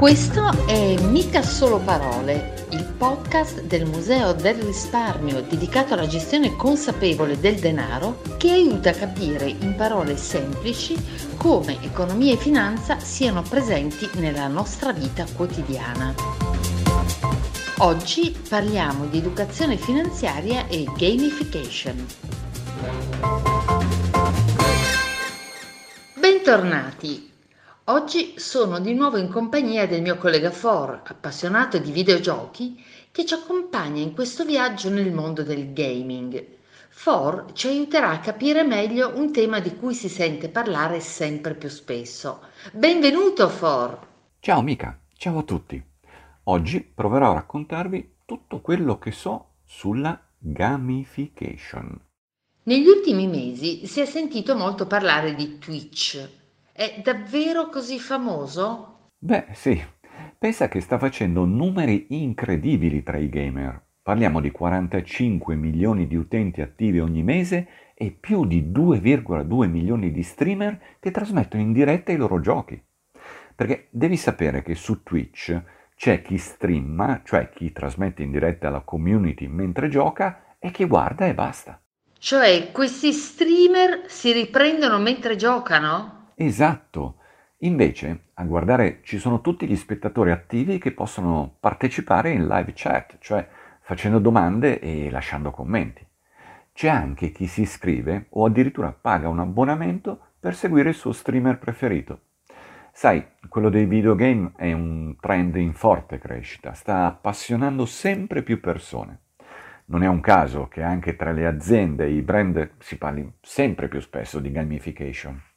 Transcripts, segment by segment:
Questo è Mica Solo Parole, il podcast del Museo del Risparmio dedicato alla gestione consapevole del denaro che aiuta a capire in parole semplici come economia e finanza siano presenti nella nostra vita quotidiana. Oggi parliamo di educazione finanziaria e gamification. Bentornati! Oggi sono di nuovo in compagnia del mio collega For, appassionato di videogiochi, che ci accompagna in questo viaggio nel mondo del gaming. For ci aiuterà a capire meglio un tema di cui si sente parlare sempre più spesso. Benvenuto For! Ciao Mica, ciao a tutti. Oggi proverò a raccontarvi tutto quello che so sulla gamification. Negli ultimi mesi si è sentito molto parlare di Twitch, è davvero così famoso? Beh, sì. Pensa che sta facendo numeri incredibili tra i gamer. Parliamo di 45 milioni di utenti attivi ogni mese e più di 2,2 milioni di streamer che trasmettono in diretta i loro giochi. Perché devi sapere che su Twitch c'è chi streama, cioè chi trasmette in diretta la community mentre gioca, e chi guarda e basta. Cioè, questi streamer si riprendono mentre giocano? Esatto. Invece, a guardare ci sono tutti gli spettatori attivi che possono partecipare in live chat, cioè facendo domande e lasciando commenti. C'è anche chi si iscrive o addirittura paga un abbonamento per seguire il suo streamer preferito. Sai, quello dei videogame è un trend in forte crescita, sta appassionando sempre più persone. Non è un caso che anche tra le aziende e i brand si parli sempre più spesso di gamification.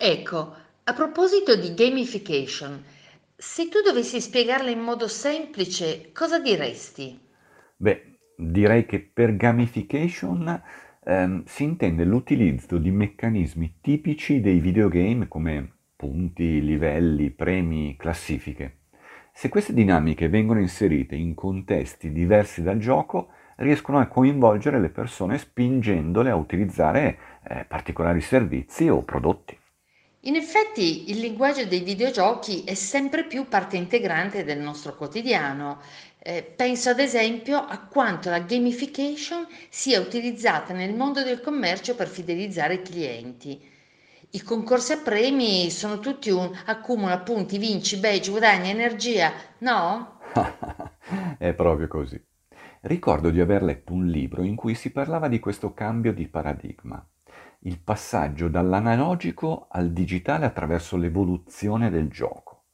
Ecco, a proposito di gamification, se tu dovessi spiegarla in modo semplice, cosa diresti? Beh, direi che per gamification ehm, si intende l'utilizzo di meccanismi tipici dei videogame come punti, livelli, premi, classifiche. Se queste dinamiche vengono inserite in contesti diversi dal gioco, riescono a coinvolgere le persone spingendole a utilizzare eh, particolari servizi o prodotti. In effetti il linguaggio dei videogiochi è sempre più parte integrante del nostro quotidiano. Eh, penso ad esempio a quanto la gamification sia utilizzata nel mondo del commercio per fidelizzare i clienti. I concorsi a premi sono tutti un accumula punti, vinci, badge, guadagni, energia, no? è proprio così. Ricordo di aver letto un libro in cui si parlava di questo cambio di paradigma il passaggio dall'analogico al digitale attraverso l'evoluzione del gioco.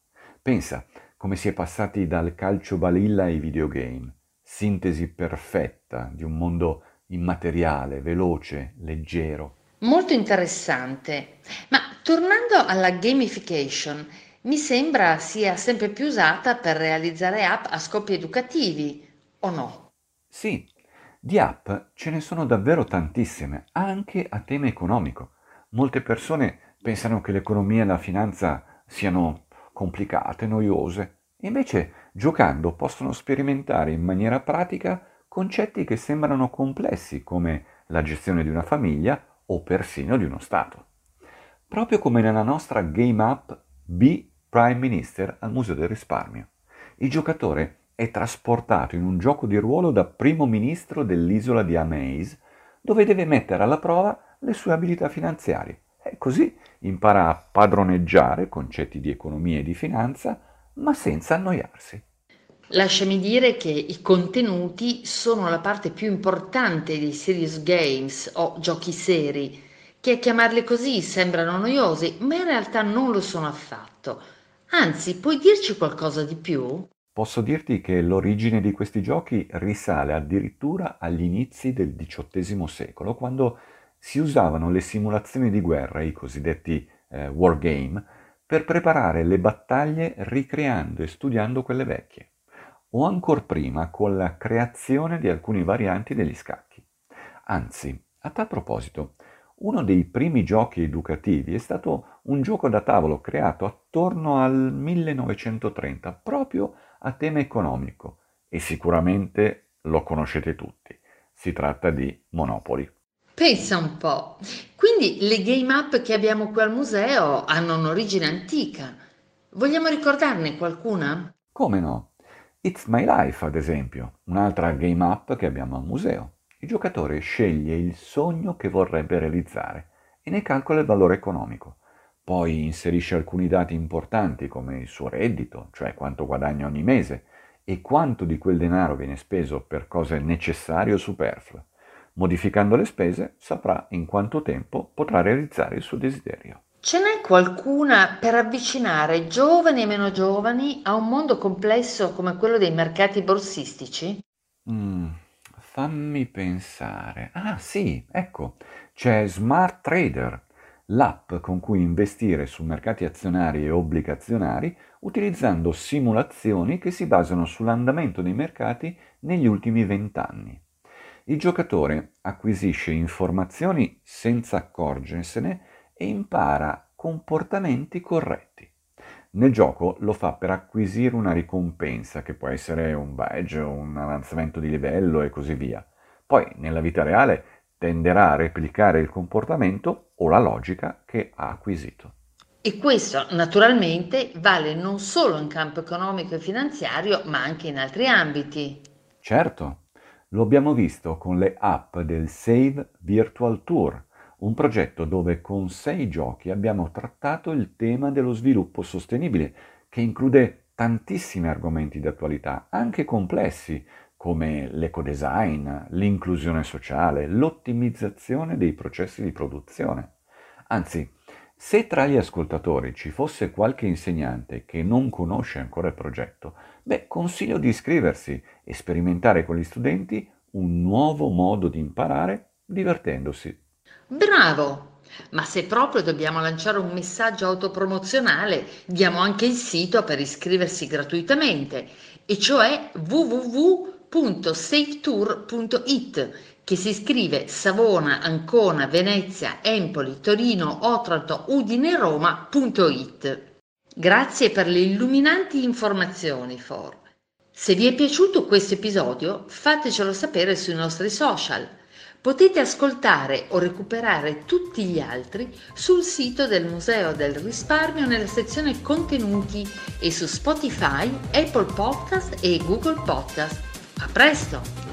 Pensa come si è passati dal calcio balilla ai videogame, sintesi perfetta di un mondo immateriale, veloce, leggero. Molto interessante. Ma tornando alla gamification, mi sembra sia sempre più usata per realizzare app a scopi educativi, o no? Sì, di app ce ne sono davvero tantissime, anche a tema economico. Molte persone pensano che l'economia e la finanza siano complicate, noiose, invece giocando possono sperimentare in maniera pratica concetti che sembrano complessi come la gestione di una famiglia o persino di uno Stato. Proprio come nella nostra game app B Prime Minister al Museo del Risparmio. Il giocatore è trasportato in un gioco di ruolo da primo ministro dell'isola di Amaze, dove deve mettere alla prova le sue abilità finanziarie. E così impara a padroneggiare concetti di economia e di finanza, ma senza annoiarsi. Lasciami dire che i contenuti sono la parte più importante dei serious games o giochi seri, che a chiamarli così sembrano noiosi, ma in realtà non lo sono affatto. Anzi, puoi dirci qualcosa di più? Posso dirti che l'origine di questi giochi risale addirittura agli inizi del XVIII secolo, quando si usavano le simulazioni di guerra, i cosiddetti eh, wargame, per preparare le battaglie ricreando e studiando quelle vecchie, o ancora prima con la creazione di alcune varianti degli scacchi. Anzi, a tal proposito, uno dei primi giochi educativi è stato un gioco da tavolo creato attorno al 1930, proprio a tema economico e sicuramente lo conoscete tutti. Si tratta di Monopoli. Pensa un po', quindi le game app che abbiamo qui al museo hanno un'origine antica. Vogliamo ricordarne qualcuna? Come no? It's My Life, ad esempio, un'altra game app che abbiamo al museo. Il giocatore sceglie il sogno che vorrebbe realizzare e ne calcola il valore economico. Poi inserisce alcuni dati importanti come il suo reddito, cioè quanto guadagna ogni mese, e quanto di quel denaro viene speso per cose necessarie o superflue. Modificando le spese saprà in quanto tempo potrà realizzare il suo desiderio. Ce n'è qualcuna per avvicinare giovani e meno giovani a un mondo complesso come quello dei mercati borsistici? Mm, fammi pensare. Ah sì, ecco, c'è Smart Trader, l'app con cui investire su mercati azionari e obbligazionari utilizzando simulazioni che si basano sull'andamento dei mercati negli ultimi vent'anni. Il giocatore acquisisce informazioni senza accorgersene e impara comportamenti corretti. Nel gioco lo fa per acquisire una ricompensa, che può essere un badge, un avanzamento di livello e così via. Poi, nella vita reale, tenderà a replicare il comportamento o la logica che ha acquisito. E questo naturalmente vale non solo in campo economico e finanziario, ma anche in altri ambiti. Certo, lo abbiamo visto con le app del Save Virtual Tour, un progetto dove con sei giochi abbiamo trattato il tema dello sviluppo sostenibile, che include tantissimi argomenti di attualità, anche complessi, come l'ecodesign, l'inclusione sociale, l'ottimizzazione dei processi di produzione. Anzi, se tra gli ascoltatori ci fosse qualche insegnante che non conosce ancora il progetto, beh, consiglio di iscriversi e sperimentare con gli studenti un nuovo modo di imparare divertendosi. Bravo! Ma se proprio dobbiamo lanciare un messaggio autopromozionale, diamo anche il sito per iscriversi gratuitamente, e cioè www www.safetour.it che si scrive Savona, Ancona, Venezia, Empoli, Torino, Otranto, Udine, Roma.it. Grazie per le illuminanti informazioni, For. Se vi è piaciuto questo episodio, fatecelo sapere sui nostri social. Potete ascoltare o recuperare tutti gli altri sul sito del Museo del Risparmio nella sezione Contenuti e su Spotify, Apple Podcast e Google Podcast. Presto!